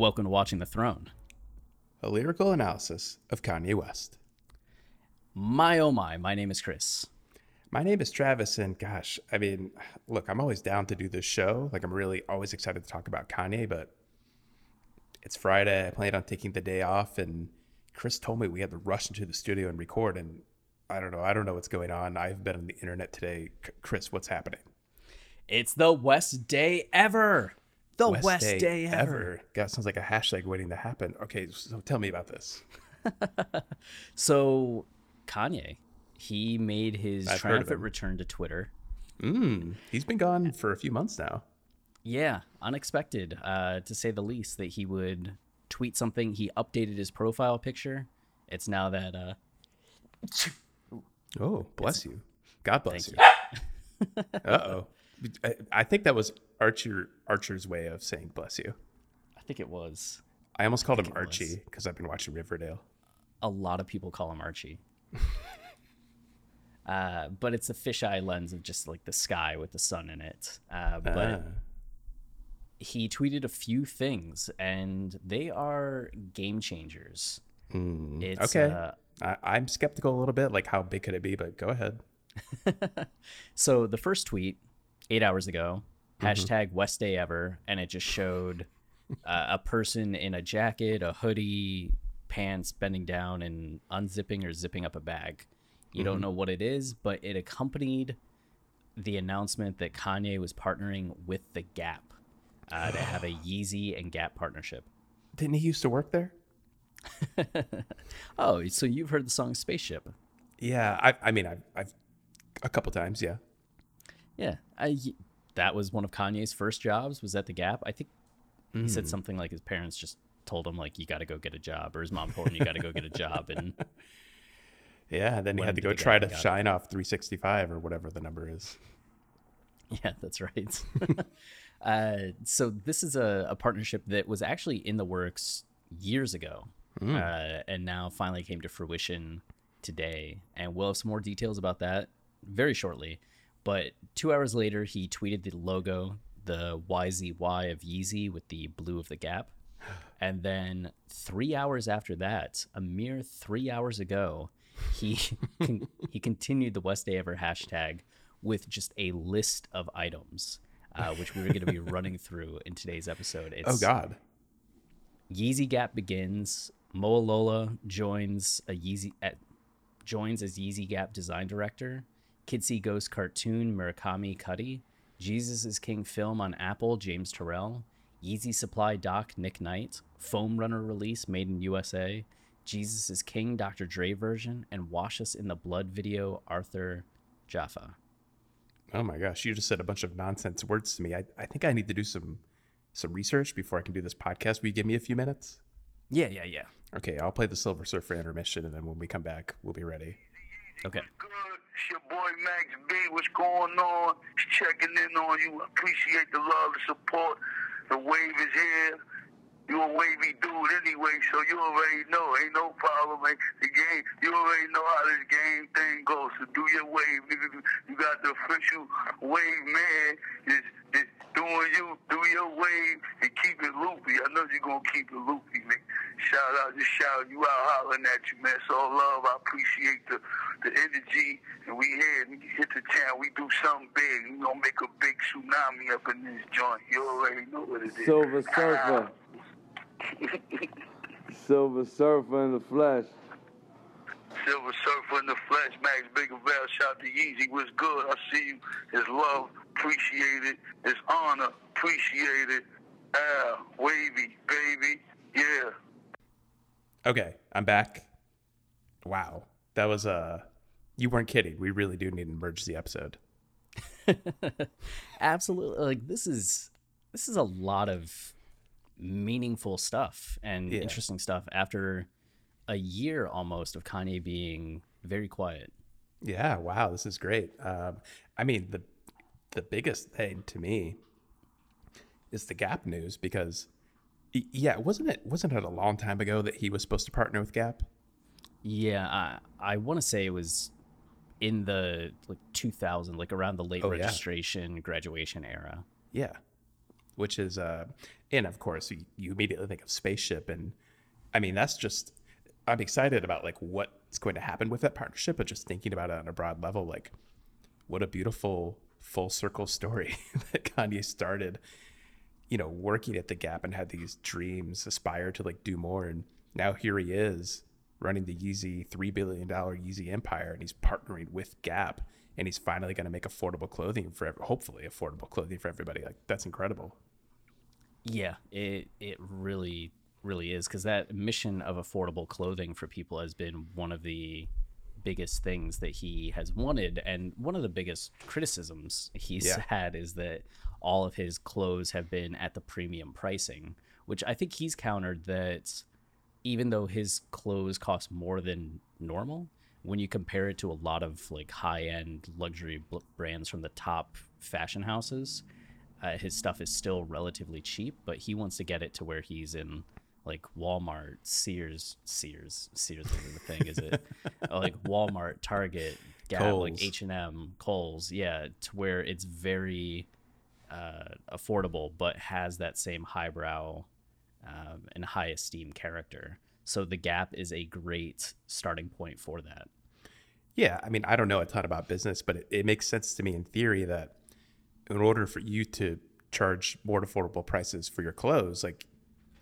Welcome to Watching the Throne. A lyrical analysis of Kanye West. My oh my, my name is Chris. My name is Travis, and gosh, I mean, look, I'm always down to do this show. Like, I'm really always excited to talk about Kanye, but it's Friday. I planned on taking the day off, and Chris told me we had to rush into the studio and record. And I don't know. I don't know what's going on. I've been on the internet today. C- Chris, what's happening? It's the West Day ever. The West, Day, ever. God, sounds like a hashtag waiting to happen. Okay, so tell me about this. So, Kanye, he made his I've triumphant return to Twitter. Mm, he's been gone for a few months now. Yeah, unexpected, uh, to say the least, that he would tweet something. He updated his profile picture. It's now that uh, Oh, bless you. God bless Thank you. uh oh. I, I think that was Archer Archer's way of saying bless you. I think it was. I almost called him think it was. Archie because I've been watching Riverdale. A lot of people call him Archie. uh, but it's a fisheye lens of just like the sky with the sun in it. Uh, but Ah. he tweeted a few things, and they are game changers. It's, okay. uh, I, I'm skeptical a little bit. Like, how big could it be? But go ahead. So the first tweet, eight hours ago, hashtag West Day Ever, and it just showed uh, a person in a jacket, a hoodie, pants, bending down and unzipping or zipping up a bag. You don't know what it is, but it accompanied the announcement that Kanye was partnering with the Gap uh, to have a Yeezy and Gap partnership. Didn't he used to work there? Oh, so you've heard the song Spaceship? Yeah. I, I mean, I've, I've a couple times. Yeah. Yeah, I, that was one of Kanye's first jobs. Was at the Gap. I think he said something like his parents just told him like you got to go get a job, or his mom told him you got to go get a job, and Yeah. Then he had to go try to got it. shine off 365 or whatever the number is. yeah, that's right. uh, so this is a, a partnership that was actually in the works years ago, uh, and now finally came to fruition today. And we'll have some more details about that very shortly. But two hours later, he tweeted the logo, the YZY of Yeezy with the blue of the Gap. And then three hours after that, a mere three hours ago, he con- he continued the West Day Ever hashtag with just a list of items, uh, which we were going to be running through in today's episode. It's Oh, God. Yeezy Gap begins. Mowalola joins a Yeezy at, joins as Yeezy Gap design director. Kids See Ghost cartoon Murakami Cudi. Jesus is King film on Apple James Turrell. Yeezy Supply Doc Nick Knight. Foam Runner release made in USA. Jesus is King Dr. Dre version and Wash Us in the Blood video Arthur Jafa. Oh my gosh, you just said a bunch of nonsense words to me. I, I think I need to do some some research before I can do this podcast. Will you give me a few minutes? Yeah, yeah, yeah. Okay, I'll play the Silver Surfer intermission, and then when we come back, we'll be ready. Okay. Good. It's your boy Max B. What's going on? Checking in on you. Appreciate the love, the support. The wave is here. You a wavy dude anyway, so you already know. Ain't no problem. Ain't the game. You already know how this game thing goes. So do your wave, nigga. You got the official wave man. Just, just doing you, do your wave, and keep it loopy. I know you're gonna keep it loopy, nigga. Shout out, just shout you out, hollering at you, man. So love, I appreciate the the energy, and we here, we hit the town, we do something big. We gonna make a big tsunami up in this joint. You already know what it is. Silver Surfer. Silver Surfer in the flesh. Silver Surfer in the flesh, Max Biggavelli, shout to Yeezy, what's good? I see you. His love, appreciated. His honor, appreciated. Ah, wavy, baby, yeah. Okay, I'm back. Wow, that was uh, you weren't kidding. We really do need an emergency episode. Absolutely. Like this is this is a lot of meaningful stuff and Yeah. interesting stuff after a year almost of Kanye being very quiet. Yeah, wow, this is great. Um, I mean, the the biggest thing to me is the Gap news because, yeah, wasn't it wasn't it a long time ago that he was supposed to partner with Gap? Yeah, I I want to say it was in the like 2000, like around the late Oh, yeah. registration graduation era. Yeah, which is, uh, and of course, you, you immediately think of spaceship, and I mean, that's just. I'm excited about like what's going to happen with that partnership, but just thinking about it on a broad level, like what a beautiful full circle story that Kanye started, you know, working at the Gap and had these dreams, aspire to like do more, and now here he is running the Yeezy three billion dollar Yeezy empire, and he's partnering with Gap, and he's finally going to make affordable clothing for, hopefully affordable clothing for everybody. Like that's incredible. Yeah, it it really really is because that mission of affordable clothing for people has been one of the biggest things that he has wanted and one of the biggest criticisms he's Yeah. had is that all of his clothes have been at the premium pricing which i think he's countered that even though his clothes cost more than normal when you compare it to a lot of like high-end luxury bl- brands from the top fashion houses uh, his stuff is still relatively cheap but he wants to get it to where he's in like walmart sears sears sears isn't the thing is it? Like walmart target gap like h&m Kohl's, yeah to where it's very uh, affordable but has that same highbrow um, and high esteem character. So the gap is a great starting point for that. Yeah, I mean, I don't know a ton about business, but it, it makes sense to me in theory that in order for you to charge more affordable prices for your clothes, like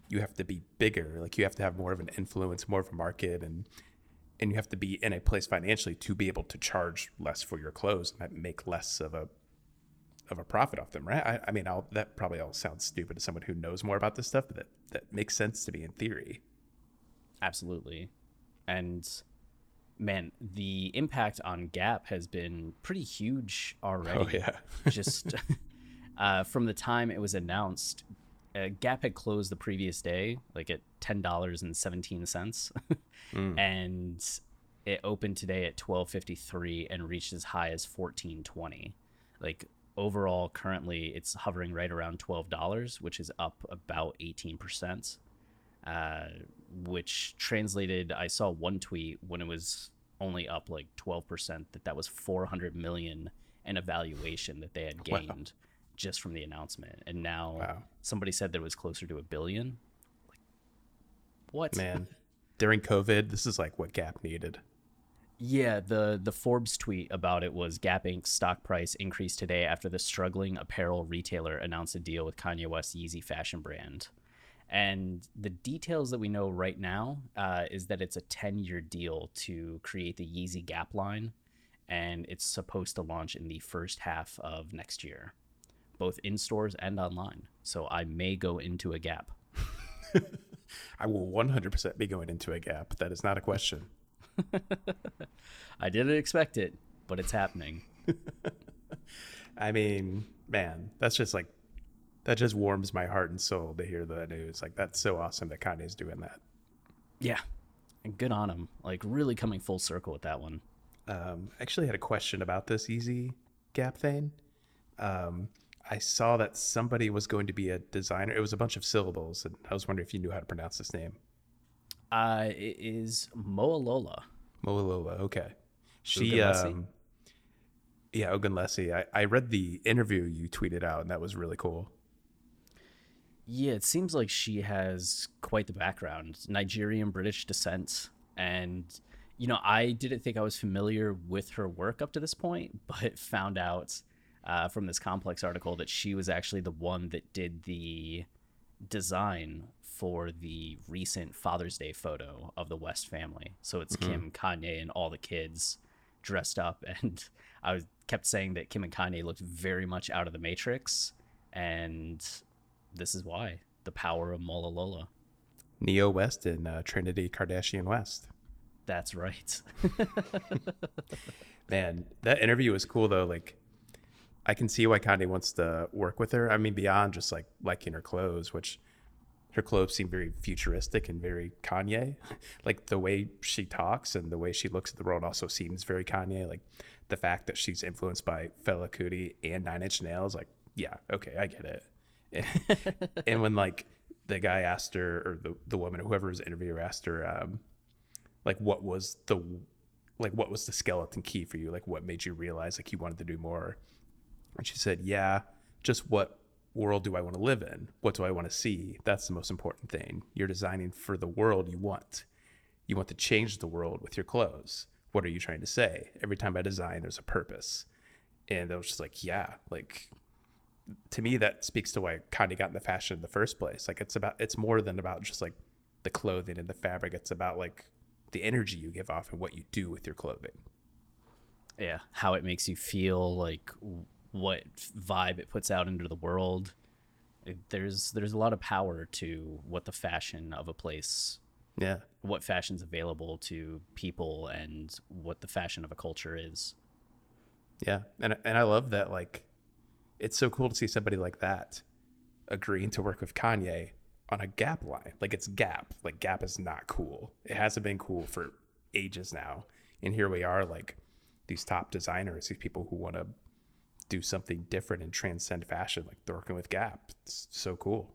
you have to be bigger, like you have to have more of an influence, more of a market, and and you have to be in a place financially to be able to charge less for your clothes and make less of a of a profit off them, right? I, I mean, I'll, that probably all sounds stupid to someone who knows more about this stuff, but that that makes sense to me in theory. absolutely and man the impact on gap has been pretty huge already. Oh yeah, just uh, from the time it was announced uh, gap had closed the previous day like at $10.17 and it opened today at 12.53 and reached as high as 14.20 like overall currently it's hovering right around $12 which is up about 18% uh, which translated i saw one tweet when it was only up like 12% that that was 400 million in a valuation that they had Wow. gained just from the announcement and now Wow. somebody said that it was closer to a billion like what man. During COVID, this is like what Gap needed. Yeah, the the Forbes tweet about it was Gap Inc.'s stock price increased today after the struggling apparel retailer announced a deal with Kanye West's Yeezy fashion brand. And the details that we know right now uh, is that it's a 10 year deal to create the Yeezy Gap line, and it's supposed to launch in the first half of next year, both in stores and online. So I may go into a Gap. I will 100% be going into a Gap. That is not a question. I didn't expect it, but it's happening. I mean, man, that's just like that just warms my heart and soul to hear the news. Like that's so awesome that Kanye's doing that. Yeah. And good on him. Like really coming full circle with that one. Um, I actually had a question about this Yeezy Gap thing. Um, I saw that somebody was going to be a designer. It was a bunch of syllables, and I was wondering if you knew how to pronounce this name. Uh, it is Mowalola. Mololola. Okay. She, um, yeah, Ogunlesi. I, I read the interview you tweeted out, and that was really cool. Yeah, it seems like she has quite the background Nigerian British descent. And, you know, I didn't think I was familiar with her work up to this point, but found out uh, from this complex article that she was actually the one that did the design for the recent Father's Day photo of the West family. So it's Kim, Kanye, and all the kids dressed up. And I was, kept saying that Kim and Kanye looked very much out of the Matrix. And this is why the power of Mowalola. Neo West and uh, Trinity Kardashian West. That's right. Man, that interview was cool though. Like, I can see why Kanye wants to work with her. I mean, beyond just like liking her clothes, which her clothes seem very futuristic and very Kanye. like the way she talks and the way she looks at the world also seems very Kanye. Like the fact that she's influenced by Fela Kuti and Nine Inch Nails. Like, yeah, okay, I get it. And when like the guy asked her or the, the woman whoever was interviewer asked her um like what was the like what was the skeleton key for you? Like what made you realize like you wanted to do more? And she said yeah just what world do i want to live in? What do i want to see? That's the most important thing. You're designing for the world you want. You want to change the world with your clothes. What are you trying to say? Every time i design there's a purpose. And i was just like yeah like to me that speaks to why kind of got into fashion in the first place. Like it's about it's more than about just like the clothing and the fabric. It's about like the energy you give off and what you do with your clothing. yeah, how it makes you feel, like what vibe it puts out into the world. It- There's there's a lot of power to what the fashion of a place, Yeah. what fashion's available to people, and what the fashion of a culture is. Yeah. And and I love that like it's so cool to see somebody like that agreeing to work with Kanye on a Gap line. Like it's Gap. Like Gap is not cool. It hasn't been cool for ages now. And here we are like these top designers, these people who want to do something different and transcend fashion like they're working with Gap. It's so cool.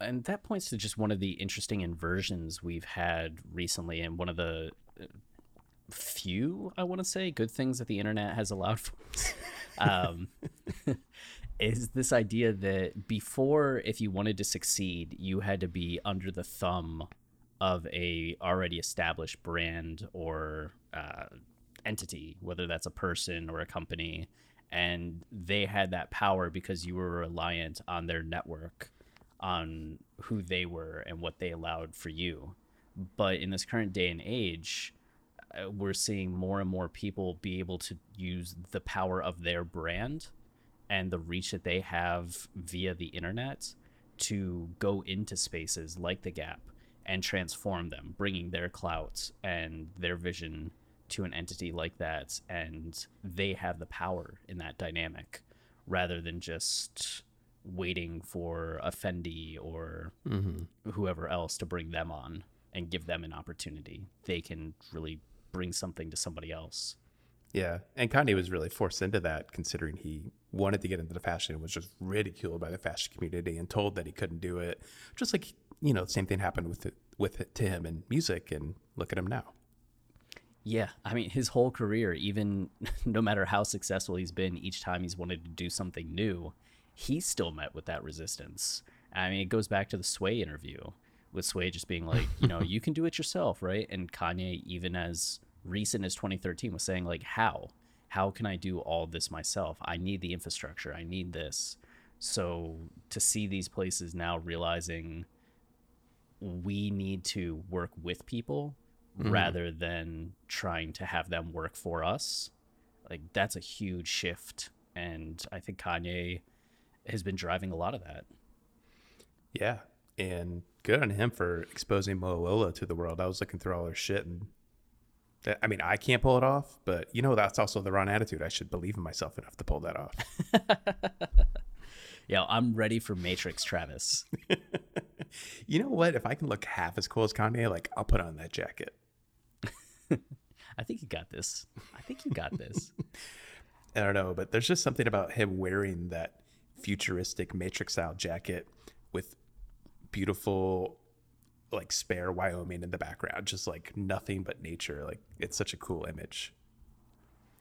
and that points to just one of the interesting inversions we've had recently and one of the uh, few i want to say good things that the internet has allowed for um, is this idea that before if you wanted to succeed you had to be under the thumb of a already established brand or uh, entity whether that's a person or a company and they had that power because you were reliant on their network on who they were and what they allowed for you. But in this current day and age, Uh, we're seeing more and more people be able to use the power of their brand and the reach that they have via the internet to go into spaces like the Gap and transform them, bringing their clout and their vision to an entity like that. And they have the power in that dynamic rather than just waiting for a Fendi or mm-hmm. whoever else to bring them on and give them an opportunity. They can really bring something to somebody else. Yeah, and Kanye was really forced into that, considering he wanted to get into the fashion and was just ridiculed by the fashion community and told that he couldn't do it. Just like you know, the same thing happened with it with it to him in music, and look at him now. Yeah, I mean, his whole career, even no matter how successful he's been, each time he's wanted to do something new, he still met with that resistance. I mean, it goes back to the Sway interview with Sway just being like, you know, you can do it yourself, right? And Kanye, even as recent as 2013, was saying, like, how? How can I do all this myself? I need the infrastructure. I need this. So to see these places now realizing we need to work with people mm-hmm. rather than trying to have them work for us. Like that's a huge shift and I think Kanye has been driving a lot of that. Yeah, and good on him for exposing Mowalola to the world. I was looking through all her shit, and that, I mean, I can't pull it off, but you know, that's also the wrong attitude. I should believe in myself enough to pull that off. Yeah, I'm ready for Matrix Travis. you know what? If I can look half as cool as Kanye, like I'll put on that jacket. I think you got this. I think you got this. I don't know, but there's just something about him wearing that futuristic Matrix style jacket with beautiful, like spare Wyoming in the background, just like nothing but nature. Like it's such a cool image.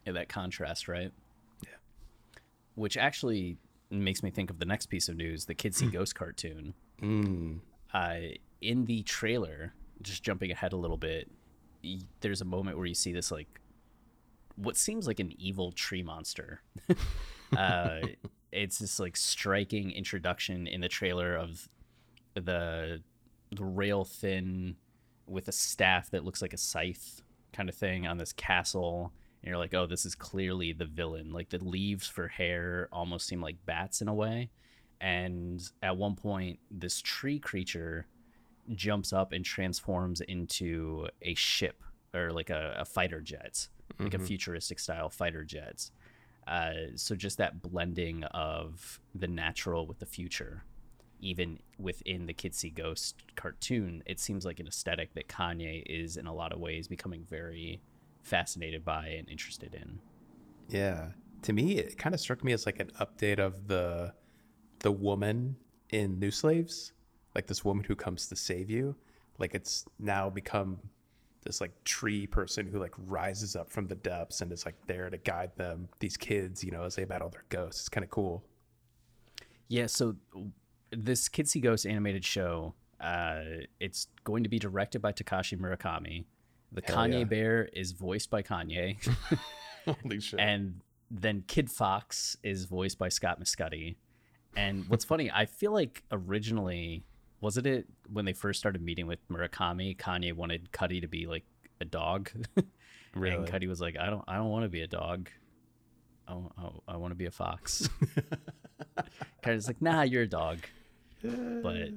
Yeah, that contrast, right? Yeah. Which actually, makes me think of the next piece of news: the Kids See Ghost cartoon. Mm. Uh, in the trailer, just jumping ahead a little bit, y- there's a moment where you see this like what seems like an evil tree monster. uh, it's this like striking introduction in the trailer of the the rail thin with a staff that looks like a scythe kind of thing on this castle. And you're like, oh, this is clearly the villain. Like the leaves for hair almost seem like bats in a way. And at one point, this tree creature jumps up and transforms into a ship or like a, a fighter jet, like a futuristic style fighter jet. Uh, so just that blending of the natural with the future, even within the Kids See Ghost cartoon, it seems like an aesthetic that Kanye is in a lot of ways becoming very fascinated by and interested in. Yeah. To me, it kind of struck me as like an update of the the woman in New Slaves, like this woman who comes to save you. Like it's now become this like tree person who like rises up from the depths and is like there to guide them, these kids, you know, as they battle their ghosts. It's kind of cool. Yeah, so this Kids See Ghost animated show, uh, it's going to be directed by Takashi Murakami. The Hell Kanye yeah. Bear is voiced by Kanye, Holy shit. and then Kid Fox is voiced by Scott Mescudi. And what's funny, I feel like originally wasn't it when they first started meeting with Murakami, Kanye wanted Cudi to be like a dog, Really? and Cudi was like, "I don't, I don't want to be a dog. I, I, I want to be a fox." kind of like, "Nah, you're a dog," but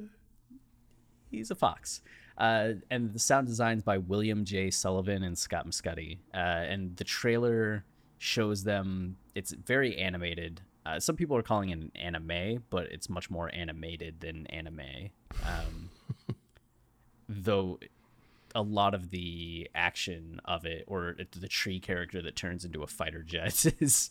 he's a fox. Uh, and the sound designs by William J. Sullivan and Scott Mescudi. Uh, and the trailer shows them. It's very animated. Uh, some people are calling it an anime, but it's much more animated than anime. Um, though a lot of the action of it, or the tree character that turns into a fighter jet, is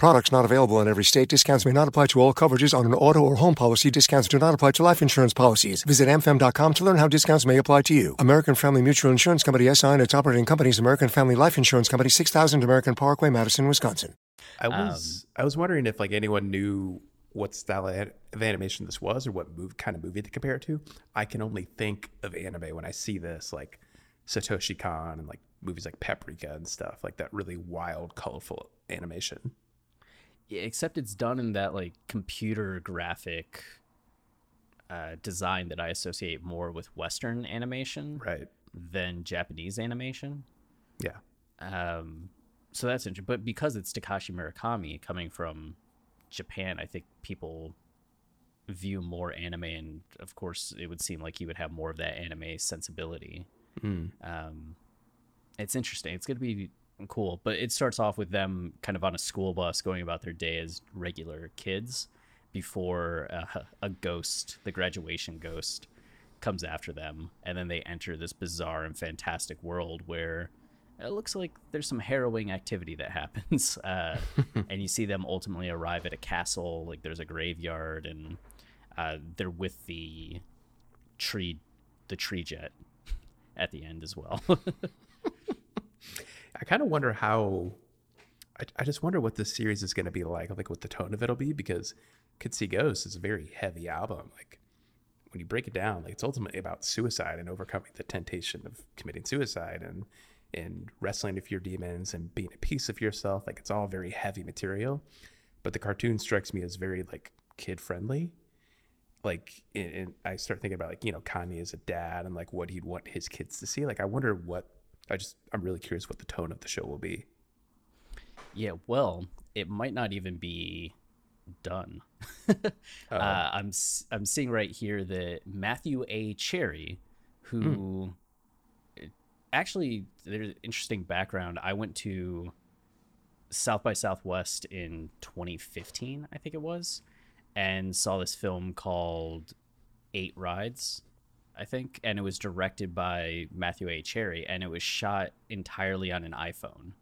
Products not available in every state. Discounts may not apply to all coverages on an auto or home policy. Discounts do not apply to life insurance policies. Visit amfam.com to learn how discounts may apply to you. American Family Mutual Insurance Company SI and its operating companies American Family Life Insurance Company 6000 American Parkway, Madison, Wisconsin. I um, was I was wondering if like anyone knew what style of of animation this was or what move, kind of movie to compare it to. I can only think of anime when I see this, like Satoshi Kon and like movies like Paprika and stuff, like that really wild, colorful animation. Except it's done in that like computer graphic uh, design that I associate more with Western animation Right. than Japanese animation. Yeah. Um, so that's interesting. But because it's Takashi Murakami coming from Japan, I think people view more anime, and of course, it would seem like he would have more of that anime sensibility. Um, it's interesting. It's going to be cool. But it starts off with them kind of on a school bus going about their day as regular kids before uh, a ghost, the graduation ghost, comes after them. And then they enter this bizarre and fantastic world where it looks like there's some harrowing activity that happens. Uh, and you see them ultimately arrive at a castle, like there's a graveyard, and uh, they're with the tree, the tree jet at the end as well. I kind of wonder how. I, I just wonder what this series is going to be like, like what the tone of it'll be, because Kids See Ghosts is a very heavy album. Like when you break it down, like it's ultimately about suicide and overcoming the temptation of committing suicide and and wrestling with your demons and being at peace of yourself. Like it's all very heavy material, but the cartoon strikes me as very like kid friendly. Like, and I start thinking about like you know Kanye as a dad and like what he'd want his kids to see. Like I wonder what I just I'm really curious what the tone of the show will be. Yeah, well, it might not even be done. uh, I'm I'm seeing right here that Matthew A. Cherry, who actually there's an interesting background. I went to South by Southwest in 2015, I think it was, and saw this film called Eight Rides. I think, and it was directed by Matthew A. Cherry, and it was shot entirely on an iPhone.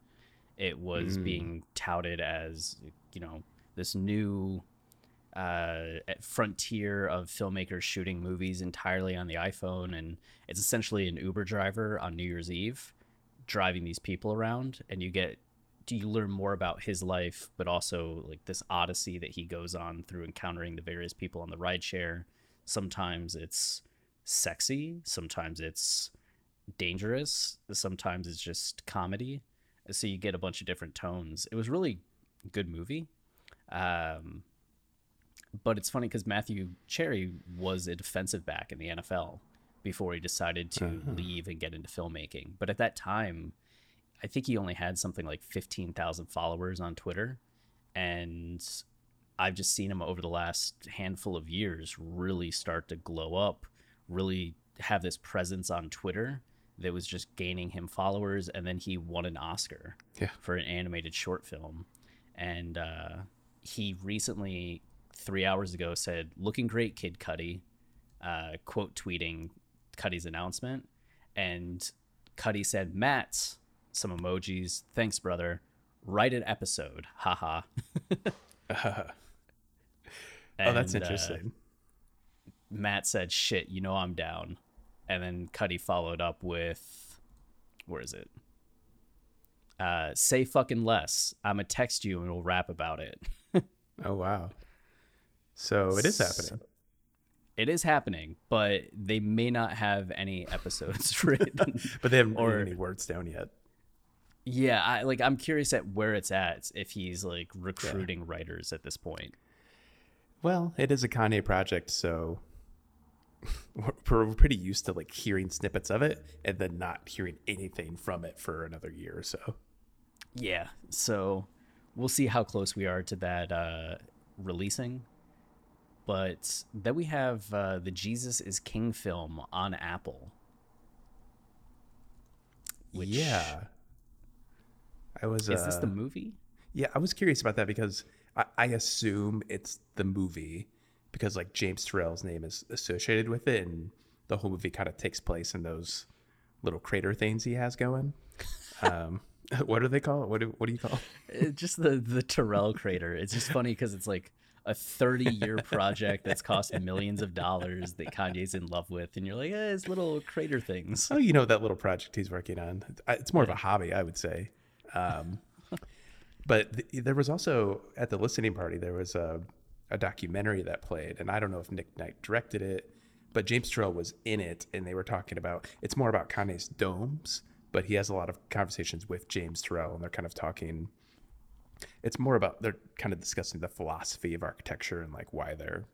It was being touted as you know this new uh, frontier of filmmakers shooting movies entirely on the iPhone, and it's essentially an Uber driver on New Year's Eve driving these people around, and you get do you learn more about his life, but also like this odyssey that he goes on through encountering the various people on the rideshare. Sometimes it's sexy, sometimes it's dangerous, sometimes it's just comedy. So you get a bunch of different tones. It was really good movie. Um, but it's funny because Matthew Cherry was a defensive back in the NFL before he decided to Uh-huh. leave and get into filmmaking. But at that time, I think he only had something like 15,000 followers on Twitter. And I've just seen him over the last handful of years really start to glow up, really have this presence on Twitter that was just gaining him followers. And then he won an Oscar Yeah. for an animated short film. And uh, he recently, three hours ago, said, Looking great, Kid Cudi, uh, quote tweeting Cudi's announcement. And Cudi said, Matt, some emojis. Thanks, brother. Write an episode. Haha. oh, that's uh, interesting. Matt said, "Shit, you know I'm down," and then Cudi followed up with, "Where is it? Uh, say fucking less. I'ma text you and we'll rap about it." oh wow. So it is happening. It is happening, but they may not have any episodes written. But they haven't or written any words down yet. yeah, I like. I'm curious at where it's at. If he's like recruiting writers at this point. Well, it is a Kanye project, so we're, we're pretty used to like hearing snippets of it and then not hearing anything from it for another year or so. Yeah, so we'll see how close we are to that uh, releasing. But then we have uh, the Jesus is King film on Apple. Which, yeah, I was. Is this the uh, movie? Yeah, I was curious about that because I, I assume it's the movie because like James Turrell's name is associated with it, and the whole movie kind of takes place in those little crater things he has going. Um, what do they call it? What do, what do you call? It? Uh, just the the Turrell crater. It's just funny because it's like a 30 year project that's cost millions of dollars that Kanye's in love with, and you're like, eh, it's little crater things. Oh, you know that little project he's working on. It's more of a hobby, I would say. Um, but th- there was also at the listening party there was a, a documentary that played, and I don't know if Nick Knight directed it, but James Turrell was in it, and they were talking about it's more about Kanye's domes, but he has a lot of conversations with James Turrell, and they're kind of talking. It's more about they're kind of discussing the philosophy of architecture and like why they're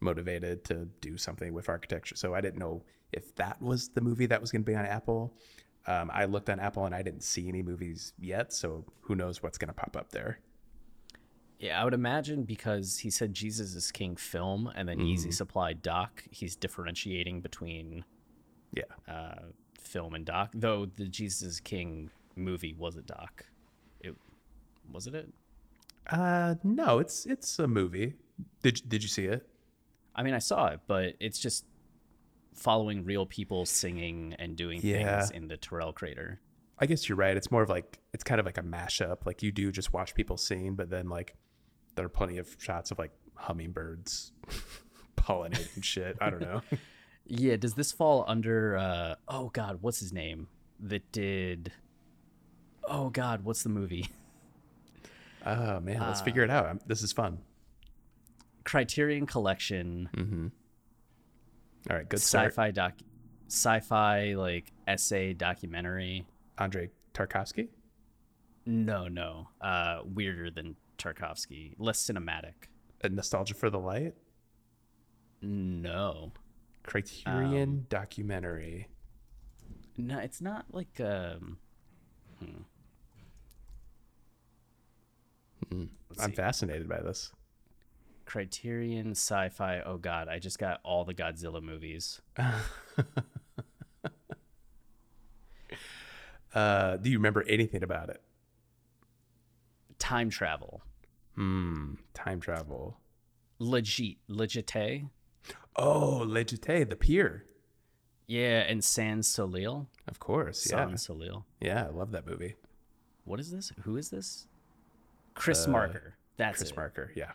motivated to do something with architecture. So I didn't know if that was the movie that was going to be on Apple. Um, I looked on Apple and I didn't see any movies yet, so who knows what's going to pop up there. Yeah, I would imagine because he said Jesus is King film and then Easy Mhm. Supply doc, he's differentiating between yeah uh, film and doc. Though the Jesus is King movie was a doc. It wasn't it? Uh, no, it's it's a movie. Did did you see it? I mean, I saw it, but it's just following real people singing and doing Yeah. things in the Turrell crater. I guess you're right. It's more of like it's kind of like a mashup. Like you do just watch people sing, but then like there are plenty of shots of like hummingbirds pollinating shit. I don't know. Yeah, does this fall under uh oh god, what's his name? That did Oh god, what's the movie? Oh man, let's figure it out. I'm- This is fun. Criterion Collection. Mm-hmm. All right, good start. sci-fi doc sci-fi like essay documentary. Andrei Tarkovsky? No, no. Uh weirder than Tarkovsky. Less cinematic. A nostalgia for the light? No. Criterion Um, documentary. No, it's not like um hmm. I'm see. fascinated by this. Criterion sci-fi. Oh god, I just got all the Godzilla movies. Uh, do you remember anything about it? Time travel. Hmm. Time travel. Legit. La Jetée. Oh, La Jetée, the pier. Yeah, and Sans Soleil. Of course. Yeah. Sans Soleil. Yeah, I love that movie. What is this? Who is this? Chris Uh, Marker. That's Chris it. Marker. Yeah.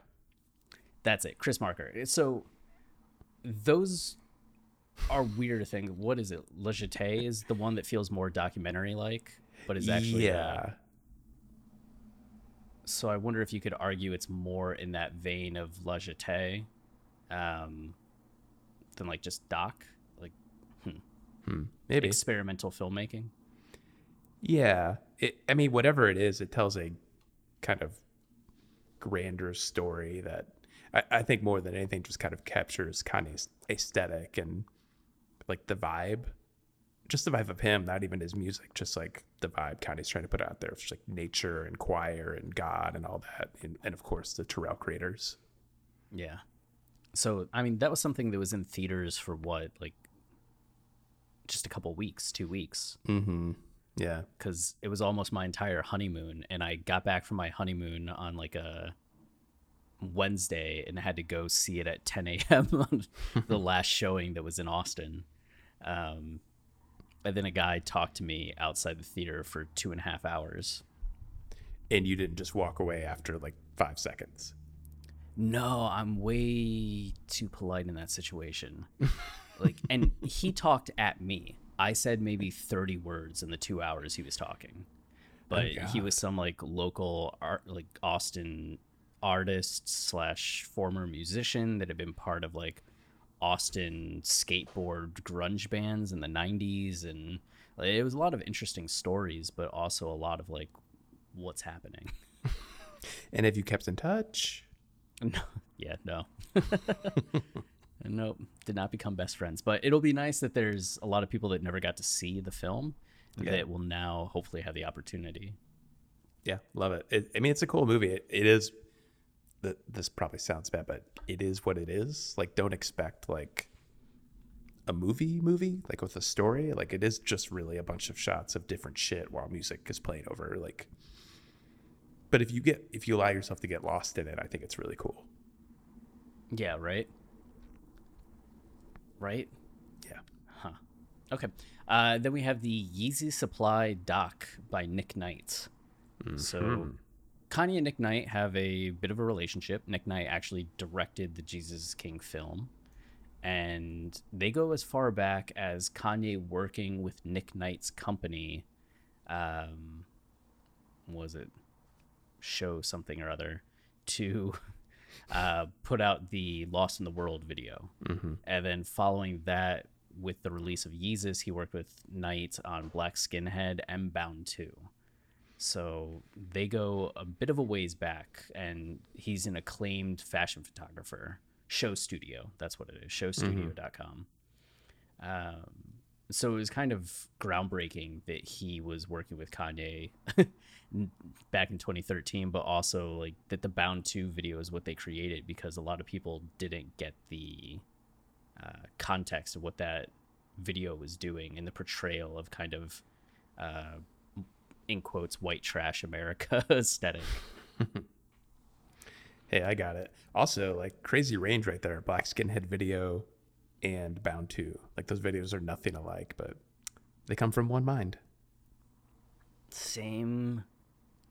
That's it, Chris Marker. So those are weird things. What is it? Le Jetée is the one that feels more documentary like, but is actually yeah. So I wonder if you could argue it's more in that vein of La Jetée, um, than like just doc, like Maybe. experimental filmmaking. Yeah. It, I mean, whatever it is, it tells a kind of grander story that I, I think more than anything just kind of captures Kanye's aesthetic and like the vibe. Just the vibe of him, not even his music, just like the vibe Kanye's trying to put out there. It's like nature and choir and God and all that. And, and of course, the Turrell creators. Yeah. So I mean, that was something that was in theaters for what, like, just a couple weeks, two weeks. Mm-hmm. Yeah. because it was almost my entire honeymoon and i got back from my honeymoon on like a wednesday and had to go see it at 10 a.m on the last showing that was in austin um, and then a guy talked to me outside the theater for two and a half hours. And you didn't just walk away after like five seconds. no i'm way too polite in that situation. Like and he talked at me. I said maybe 30 words in the two hours he was talking. Oh, but he was some like local art like austin artist slash former musician that had been part of like austin skateboard grunge bands in the 90s and like, it was a lot of interesting stories but also a lot of like what's happening And have you kept in touch? no, yeah, no. nope, did not become best friends. But it'll be nice that there's a lot of people that never got to see the film Yeah. that will now hopefully have the opportunity. Yeah, love it. it I mean, it's a cool movie. It, it is. This probably sounds bad, but it is what it is. Like, don't expect like a movie movie like with a story. Like, it is just really a bunch of shots of different shit while music is playing over. Like, but if you get if you allow yourself to get lost in it, I think it's really cool. Yeah, right. Right. Yeah. Huh. Okay. Uh, then we have the Yeezy Supply doc by Nick Knight. So Kanye and Nick Knight have a bit of a relationship. Nick Knight actually directed the Jesus King film. And they go as far back as Kanye working with Nick Knight's company. Um, was it? Show something or other to uh, put out the Lost in the World video. And then following that, with the release of Yeezus, he worked with Knight on Black Skinhead and Bound 2. So they go a bit of a ways back, and he's an acclaimed fashion photographer. Show Studio, that's what it is, showstudio.com. Um, so it was kind of groundbreaking that he was working with Kanye back in 2013, but also like that the Bound 2 video is what they created because a lot of people didn't get the uh, context of what that video was doing and the portrayal of kind of uh, in quotes white trash America aesthetic. Hey, I got it. Also, like crazy range right there. Black Skinhead video and Bound 2. Like those videos are nothing alike, but they come from one mind. Same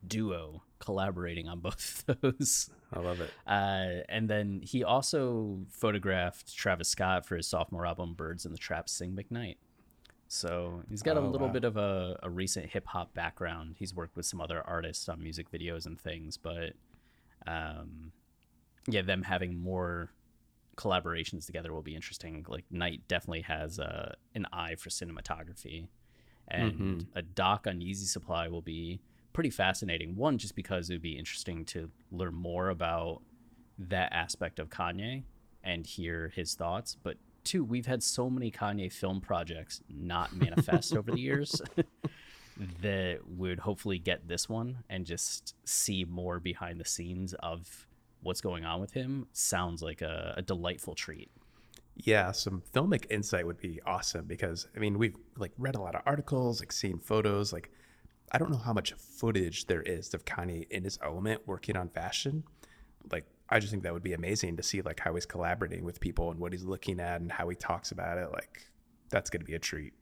duo collaborating on both of those. I love it. Uh, and then he also photographed Travis Scott for his sophomore album Birds in the Trap Sing McKnight. So he's got a Oh, little wow. bit of a, a recent hip hop background. He's worked with some other artists on music videos and things, but um, yeah, them having more collaborations together will be interesting. Like Knight definitely has uh, an eye for cinematography, and a doc on Yeezy Supply will be pretty fascinating. One, just because it would be interesting to learn more about that aspect of Kanye and hear his thoughts, but two, we've had so many Kanye film projects not manifest over the years that would hopefully get this one and just see more behind the scenes of what's going on with him. Sounds like a, a delightful treat. Yeah, some filmic insight would be awesome because I mean we've like read a lot of articles, like seen photos, like I don't know how much footage there is of Kanye in his element working on fashion. Like I just think that would be amazing to see like how he's collaborating with people and what he's looking at and how he talks about it. Like that's gonna be a treat.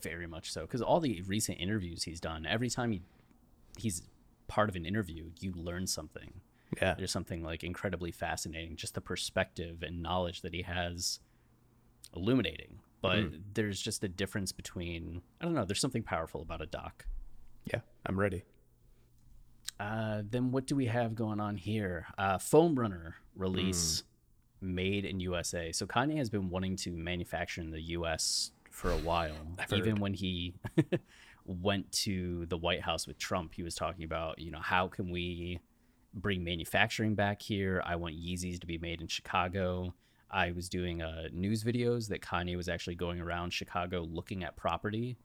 Very much so, because all the recent interviews he's done, every time he he's part of an interview, you learn something. Yeah. There's something like incredibly fascinating, just the perspective and knowledge that he has illuminating. But Mhm. there's just a difference between I don't know, there's something powerful about a doc. Yeah, I'm ready. Uh, then what do we have going on here? Uh, Foam Runner release made in USA. So Kanye has been wanting to manufacture in the US for a while. Even when he went to the White House with Trump, he was talking about, you know, how can we bring manufacturing back here? I want Yeezys to be made in Chicago. I was doing uh, news videos that Kanye was actually going around Chicago looking at property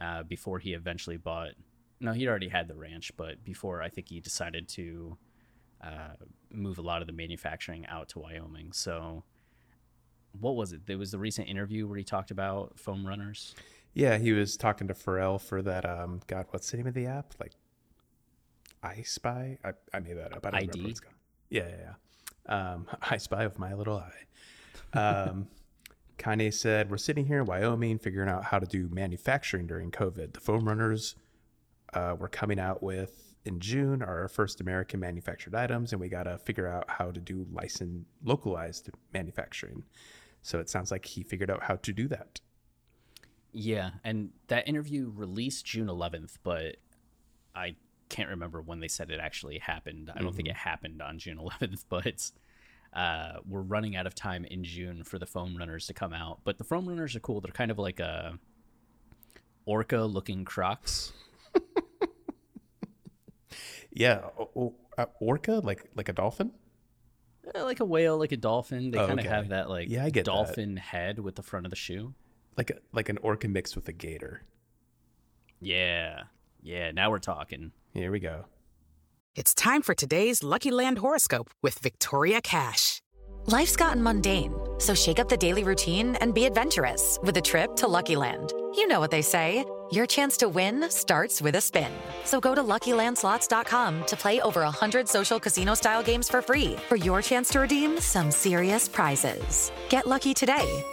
uh, before he eventually bought. No, he already had the ranch, but before I think he decided to uh, move a lot of the manufacturing out to Wyoming. So, what was it? There was the recent interview where he talked about foam runners. Yeah, he was talking to Pharrell for that. Um, God, what's the name of the app? Like, I Spy. I, I made that up. I don't remember what it's called. Yeah, yeah, yeah. Um, I Spy of my little eye. Um, Kanye said, "We're sitting here in Wyoming, figuring out how to do manufacturing during COVID. The foam runners uh, we're coming out with in June our first American manufactured items, and we got to figure out how to do licensed, localized manufacturing. So it sounds like he figured out how to do that. Yeah, and that interview released June 11th, but I can't remember when they said it actually happened. I don't think Mhm. it happened on June 11th, but uh, we're running out of time in June for the foam runners to come out. But the foam runners are cool. They're kind of like a orca looking Crocs. Yeah, o- o- uh, orca, like like a dolphin. Uh, like a whale, like a dolphin. They Oh, kind of okay. have that like Yeah, I get that. dolphin head with the front of the shoe. like a, like an orca mixed with a gator. Yeah. Yeah, now we're talking. Here we go. It's time for today's Lucky Land horoscope with Victoria Cash. Life's gotten mundane, so shake up the daily routine and be adventurous with a trip to Lucky Land. You know what they say your chance to win starts with a spin. So go to luckylandslots.com to play over 100 social casino style games for free for your chance to redeem some serious prizes. Get lucky today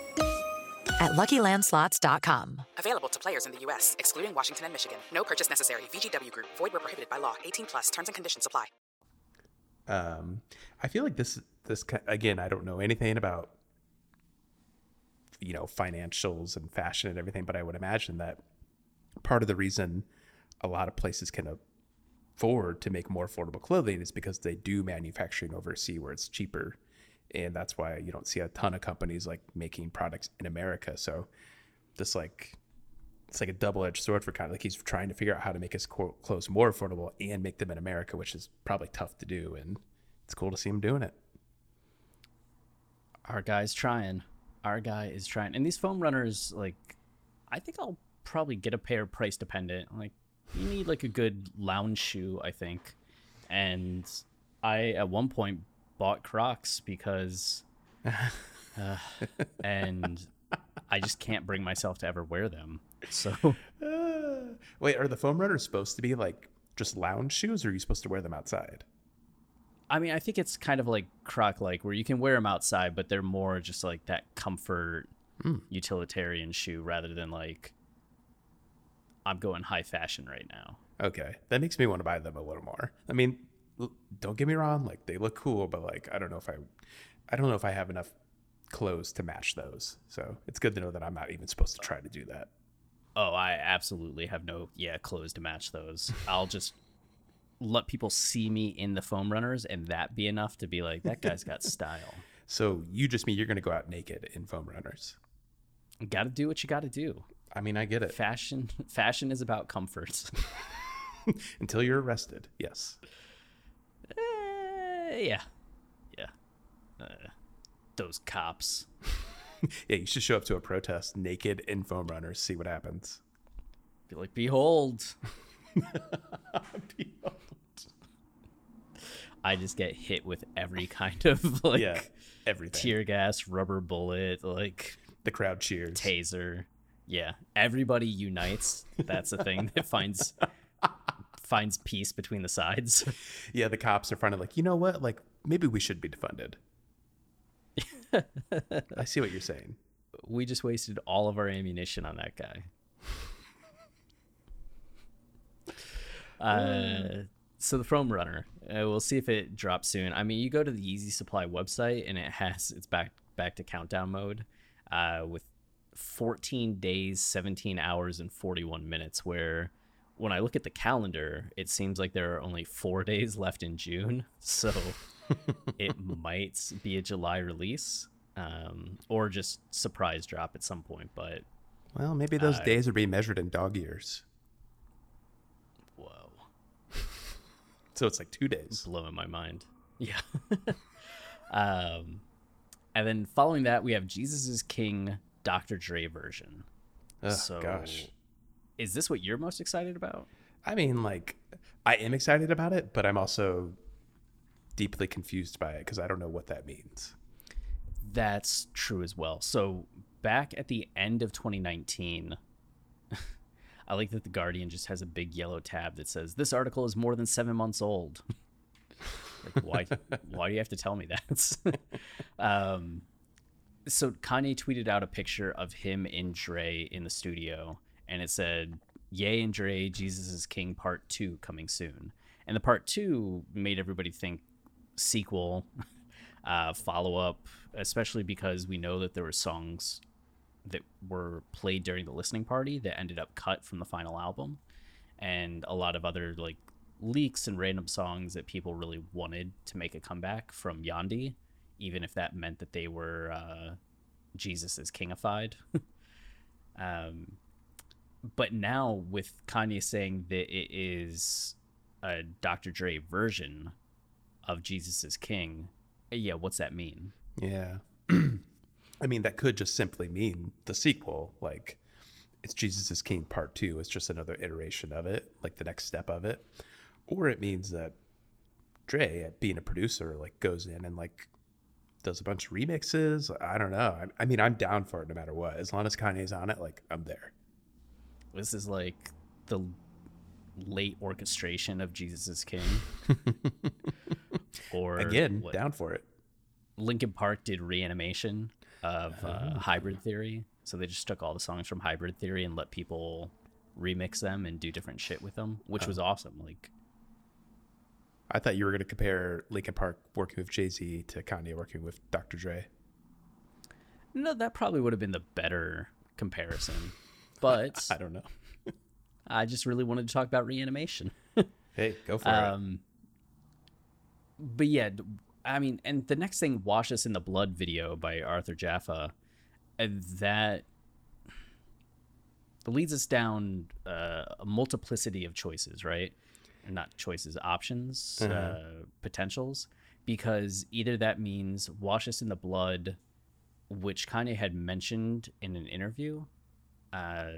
at luckylandslots.com. Available to players in the U.S., excluding Washington and Michigan. No purchase necessary. VGW Group, void where prohibited by law. 18 plus terms and conditions apply. Um, I feel like this this again. I don't know anything about you know financials and fashion and everything, but I would imagine that part of the reason a lot of places can afford to make more affordable clothing is because they do manufacturing overseas where it's cheaper, and that's why you don't see a ton of companies like making products in America. So this like it's like a double-edged sword for kind of like he's trying to figure out how to make his clothes more affordable and make them in America, which is probably tough to do, and it's cool to see him doing it. Our guy's trying. Our guy is trying. And these foam runners, like, I think I'll probably get a pair price dependent. Like, you need like a good lounge shoe, I think. And I at one point bought Crocs because, uh, and I just can't bring myself to ever wear them. So Wait, are the foam runners supposed to be like just lounge shoes, or are you supposed to wear them outside? I mean, I think it's kind of like croc like where you can wear them outside, but they're more just like that comfort Hmm. utilitarian shoe rather than like I'm going high fashion right now. Okay, that makes me want to buy them a little more. I mean, don't get me wrong, like they look cool, but like I don't know if I, I don't know if I have enough clothes to match those. So it's good to know that I'm not even supposed to try to do that. Oh, I absolutely have no yeah clothes to match those. I'll just let people see me in the foam runners, and that be enough to be like that guy's got style. So you just mean you're going to go out naked in foam runners? Got to do what you got to do. I mean, I get it. Fashion, fashion is about comfort. Until you're arrested, yes. Eh, yeah, yeah. Uh, those cops. yeah, you should show up to a protest naked in foam runners, see what happens. Be like, behold. I just get hit with every kind of like Yeah, everything. tear gas, rubber bullet, like The crowd cheers. taser. Yeah, everybody unites. That's the thing that finds finds peace between the sides. Yeah, the cops are finally like, you know what? Like, maybe we should be defunded. I see what you're saying. We just wasted all of our ammunition on that guy. Uh, so the foam runner uh, we'll see if it drops soon i mean you go to the Yeezy Supply website and it has it's back back to countdown mode uh, with 14 days 17 hours and 41 minutes where when i look at the calendar it seems like there are only four days left in june so it might be a july release um, or just surprise drop at some point but Well, maybe those Uh, days are being measured in dog years. whoa So it's like two days. blowing my mind. Yeah. um, and then following that, we have Jesus is King Dr. Dre version. Ugh, so, gosh. is this what you're most excited about? I mean, like, I am excited about it, but I'm also deeply confused by it because I don't know what that means. That's true as well. So, back at the end of 2019, I like that the Guardian just has a big yellow tab that says this article is more than seven months old. like, why? why do you have to tell me that? um, so Kanye tweeted out a picture of him and Dre in the studio, and it said, "Yay and Dre, Jesus is King Part Two coming soon." And the Part Two made everybody think sequel, uh, follow up, especially because we know that there were songs that were played during the listening party that ended up cut from the final album, and a lot of other like leaks and random songs that people really wanted to make a comeback from Yandhi, even if that meant that they were uh, Jesus is kingified. um, but now with Kanye saying that it is a Dr. Dre version of Jesus is King, yeah, what's that mean? Yeah. I mean, that could just simply mean the sequel. Like, it's Jesus is King Part Two. It's just another iteration of it, like the next step of it. Or it means that Dre, being a producer, like goes in and like does a bunch of remixes. I don't know. I, I mean, I'm down for it no matter what. As long as Kanye's on it, like I'm there. This is like the late orchestration of Jesus is King. or Again, what- down for it. Linkin Park did reanimation of uh, Hybrid Theory. So they just took all the songs from Hybrid Theory and let people remix them and do different shit with them, which was awesome. Like, I thought you were going to compare Linkin Park working with Jay Z to Kanye working with Dr. Dre. no, that probably would have been the better comparison. But I don't know. I just really wanted to talk about reanimation. Hey, go for it. Um, but yeah, I mean, and the next thing, "Wash Us in the Blood" video by Arthur Jafa, and that leads us down uh, a multiplicity of choices, right? Not choices, options, Uh-huh. uh, potentials, because either that means "Wash Us in the Blood," which Kanye had mentioned in an interview uh,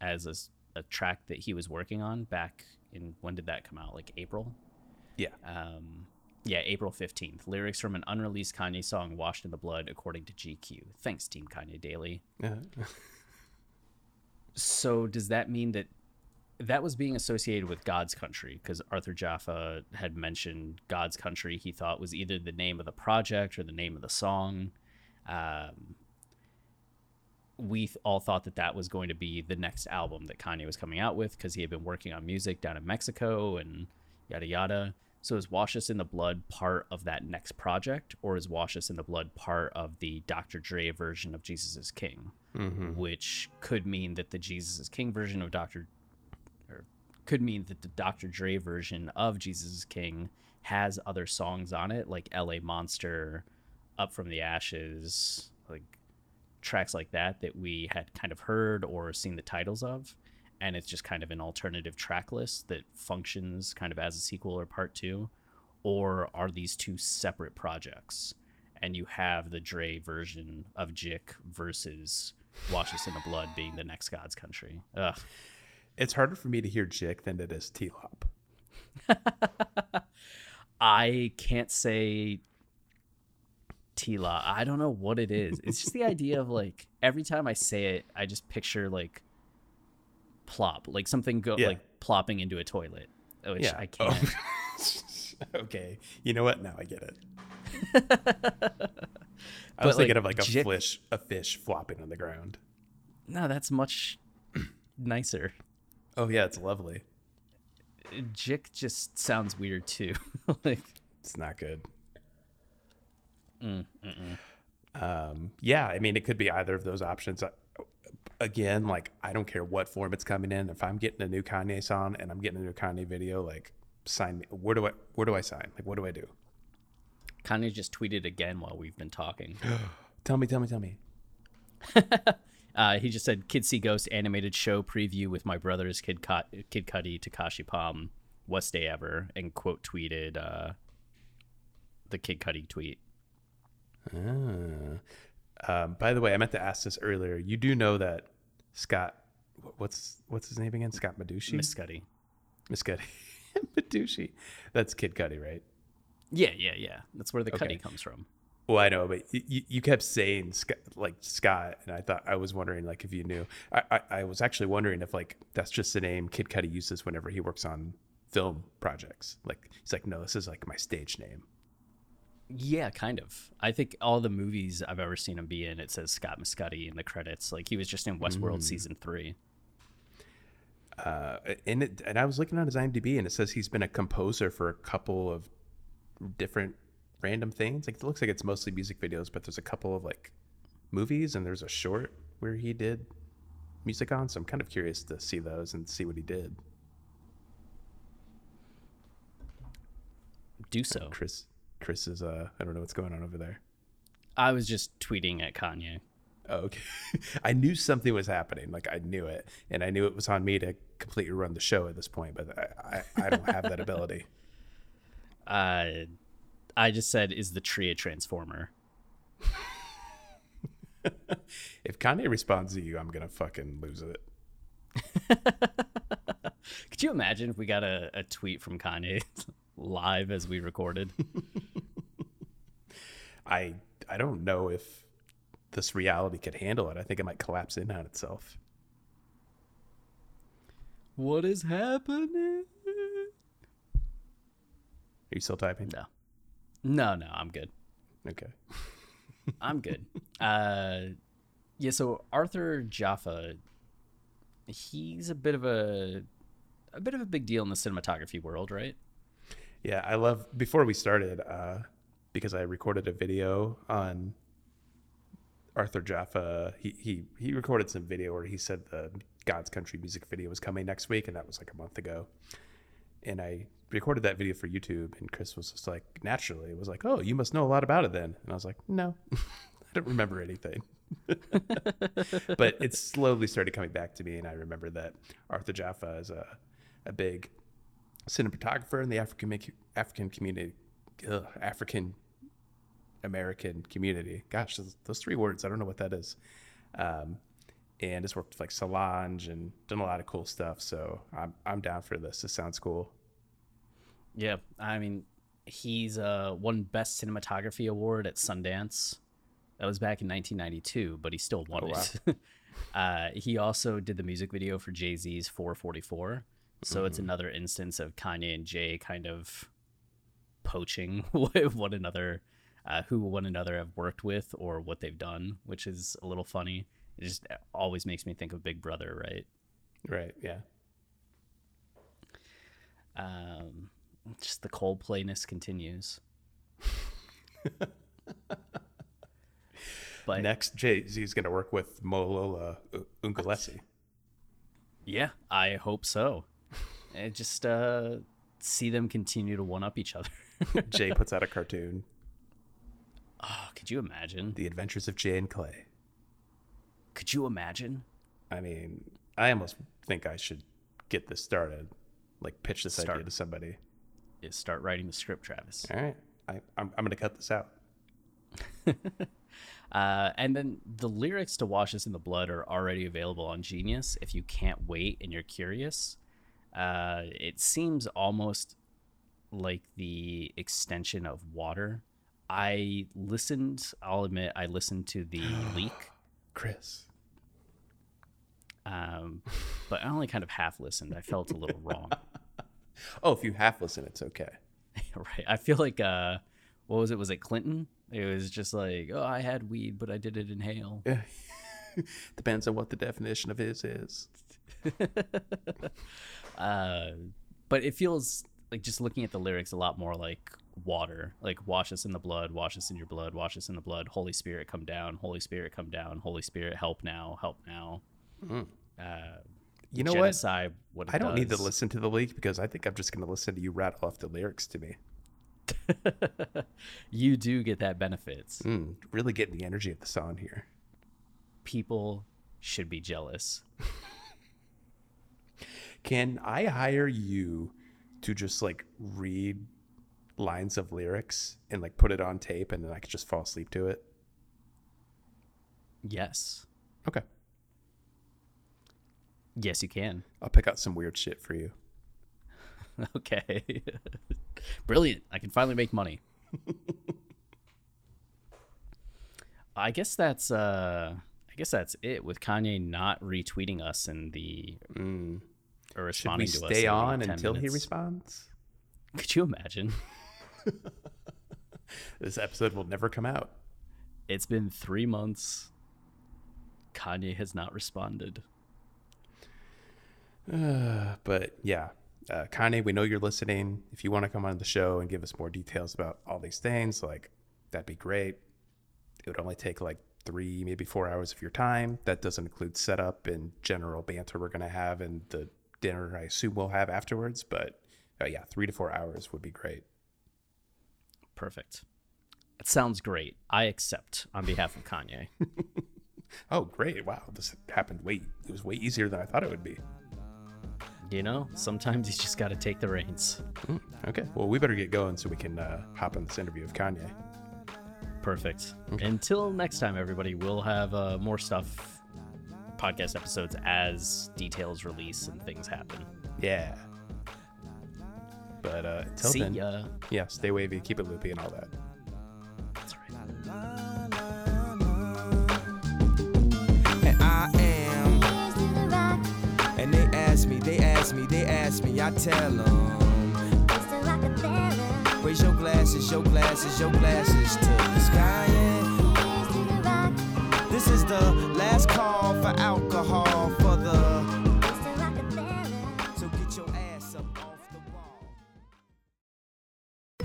as a track that he was working on back in when did that come out? Like April. Yeah. Um, yeah, April 15th. Lyrics from an unreleased Kanye song, Washed in the Blood, according to GQ. Thanks, Team Kanye Daily. So, does that mean that that was being associated with God's Country? Because Arthur Jafa had mentioned God's Country, he thought was either the name of the project or the name of the song. Um, we th- all thought that that was going to be the next album that Kanye was coming out with because he had been working on music down in Mexico and yada yada. So is Wash Us in the Blood part of that next project, or is Wash Us in the Blood part of the Dr. Dre version of Jesus is King? Mhm. Which could mean that the Jesus is King version of Dr. could mean that the Dr. Dre version of Jesus is King has other songs on it, like LA Monster, Up from the Ashes, like tracks like that that we had kind of heard or seen the titles of and it's just kind of an alternative track list that functions kind of as a sequel or part two or are these two separate projects and you have the Dre version of Jick versus Wash Us in the Blood being the next God's Country. Ugh. It's harder for me to hear Jick than it is T Lop. I can't say Tila. I don't know what it is. It's just the idea of like every time I say it, I just picture like plop, like something go Yeah. like plopping into a toilet, which Yeah. I Oh. can't. okay. You know what? Now I get it. I But, was thinking like, of like a Jick- fish, a fish flopping on the ground. No, that's much nicer. Oh yeah, it's lovely. Jick just sounds weird too. like it's not good. Mm. Um, yeah, I mean, it could be either of those options. Uh, Again, like I don't care what form it's coming in. If I'm getting a new Kanye song and I'm getting a new Kanye video, like sign me. Where do I where do I sign? Like what do I do? Kanye just tweeted again while we've been talking. tell me, tell me, tell me. Uh, he just said Kids See Ghost animated show preview with my brothers Kid Cut Kid Cudi, Takashi Palm, West Day Ever, and quote tweeted uh, the Kid Cudi tweet. Ah. Um, by the way, I meant to ask this earlier. You do know that Scott, what's what's his name again? Scott Madushi. Mescudi. Miss Cudi. Madushi. That's Kid Cudi, right? Yeah, yeah, yeah. That's where the Okay. Cudi comes from. Well, I know, but you, you kept saying like Scott, and I thought I was wondering like if you knew. I, I, I was actually wondering if like that's just the name Kid Cudi uses whenever he works on film projects. Like he's like, no, this is like my stage name. Yeah, kind of. I think all the movies I've ever seen him be in, it says Scott Mescudi in the credits. Like he was just in Westworld Mm. season three. Uh, and it, and I was looking on his IMDb, and it says he's been a composer for a couple of different random things. Like it looks like it's mostly music videos, but there's a couple of like movies, and there's a short where he did music on. So I'm kind of curious to see those and see what he did. Do so. Chris, Chris is uh, I don't know what's going on over there. I was just tweeting at Kanye. Oh, okay. I knew something was happening. Like I knew it, and I knew it was on me to completely run the show at this point. But I, I, I don't have that ability. Uh, I just said, "Is the tree a transformer?" If Kanye responds to you, I'm gonna fucking lose it. Could you imagine if we got a, a tweet from Kanye live as we recorded? I I don't know if this reality could handle it. I think it might collapse in on itself. what is happening? Are you still typing? No, no, no. I'm good. Okay. I'm good. Uh, yeah. So Arthur Jafa, he's a bit of a a bit of a big deal in the cinematography world, right? Yeah, I love. Before we started, uh, because I recorded a video on Arthur Jafa. He he he recorded some video where he said the God's Country music video was coming next week, and that was like a month ago. And I recorded that video for YouTube, and Chris was just like, naturally, was like, "Oh, you must know a lot about it then." And I was like, "No, I don't remember anything." but it slowly started coming back to me, and I remember that Arthur Jafa is a a big cinematographer in the African African community, African American community. Gosh, those, those three words, I don't know what that is. Um, and has worked with like Solange and done a lot of cool stuff. So I'm I'm down for this. This sounds cool. Yeah, I mean, he's uh, won Best Cinematography Award at Sundance. That was back in 1992, but he still won Oh, wow. it. uh, he also did the music video for Jay Z's 444. So it's Mhm. another instance of Kanye and Jay kind of poaching one another, uh, who one another have worked with or what they've done, which is a little funny. It just always makes me think of Big Brother, right? Right. Yeah. Um, just the Coldplayness continues. but Next, Jay Z is going to work with Mowalola Ogunlesi. yeah, I hope so. And just uh, see them continue to one up each other. Jay puts out a cartoon, Oh, could you imagine? The Adventures of Jay and Clay. Could you imagine? I mean, I almost think I should get this started, like pitch this Start. idea to somebody. Is start writing the script, Travis. All right, I, I'm I'm going to cut this out. Uh, and then the lyrics to Wash Us in the Blood are already available on Genius if you can't wait and you're curious. Uh, it seems almost like the extension of Water. I listened, I'll admit, I listened to the leak, Chris. um, but I only kind of half listened. I felt a little wrong. Oh, if you half listen, it's okay. right. I feel like, uh, what was it? Was it Clinton? It was just like, oh, I had weed, but I did it inhale. Yeah. Depends on what the definition of is is. uh, but it feels like just looking at the lyrics a lot more like water like wash us in the blood wash us in your blood wash us in the blood holy spirit come down holy spirit come down holy spirit help now help now Mm. uh, You know genocide, what? what I don't need to listen to the leak because I think I'm just going to listen to you rattle off the lyrics to me. you do get that benefits Mm, really getting the energy of the song here. people should be jealous Can I hire you to just like read lines of lyrics and like put it on tape and then I could just fall asleep to it? yes Okay. Yes you can I'll pick out some weird shit for you. okay brilliant i can finally make money i guess that's uh i guess that's it with kanye not retweeting us in the or Mm. Should we responding to us stay in on 10 until he responds? could you imagine This episode will never come out. it's been three months kanye has not responded Uh, but yeah, uh, Kanye, we know you're listening. If you want to come on the show and give us more details about all these things, like that'd be great. It would only take like three, maybe four hours of your time. That doesn't include setup and general banter we're going to have and the dinner I assume we'll have afterwards. But uh, yeah, three to four hours would be great. perfect it sounds great i accept on behalf of kanye Oh, great. Wow. This happened way, it was way easier than I thought it would be. You know sometimes you just got to take the reins Mm, okay. Well, we better get going so we can uh, hop on this interview with Kanye. Perfect. Until next time, everybody, we'll have uh, more stuff, podcast episodes as details release and things happen. Yeah. But uh, until See then, ya. yeah, stay wavy, keep it loopy, and all that. Ask me, I tell them. Raise your glasses, your glasses, your glasses to the sky. yeah. This is the last call for alcohol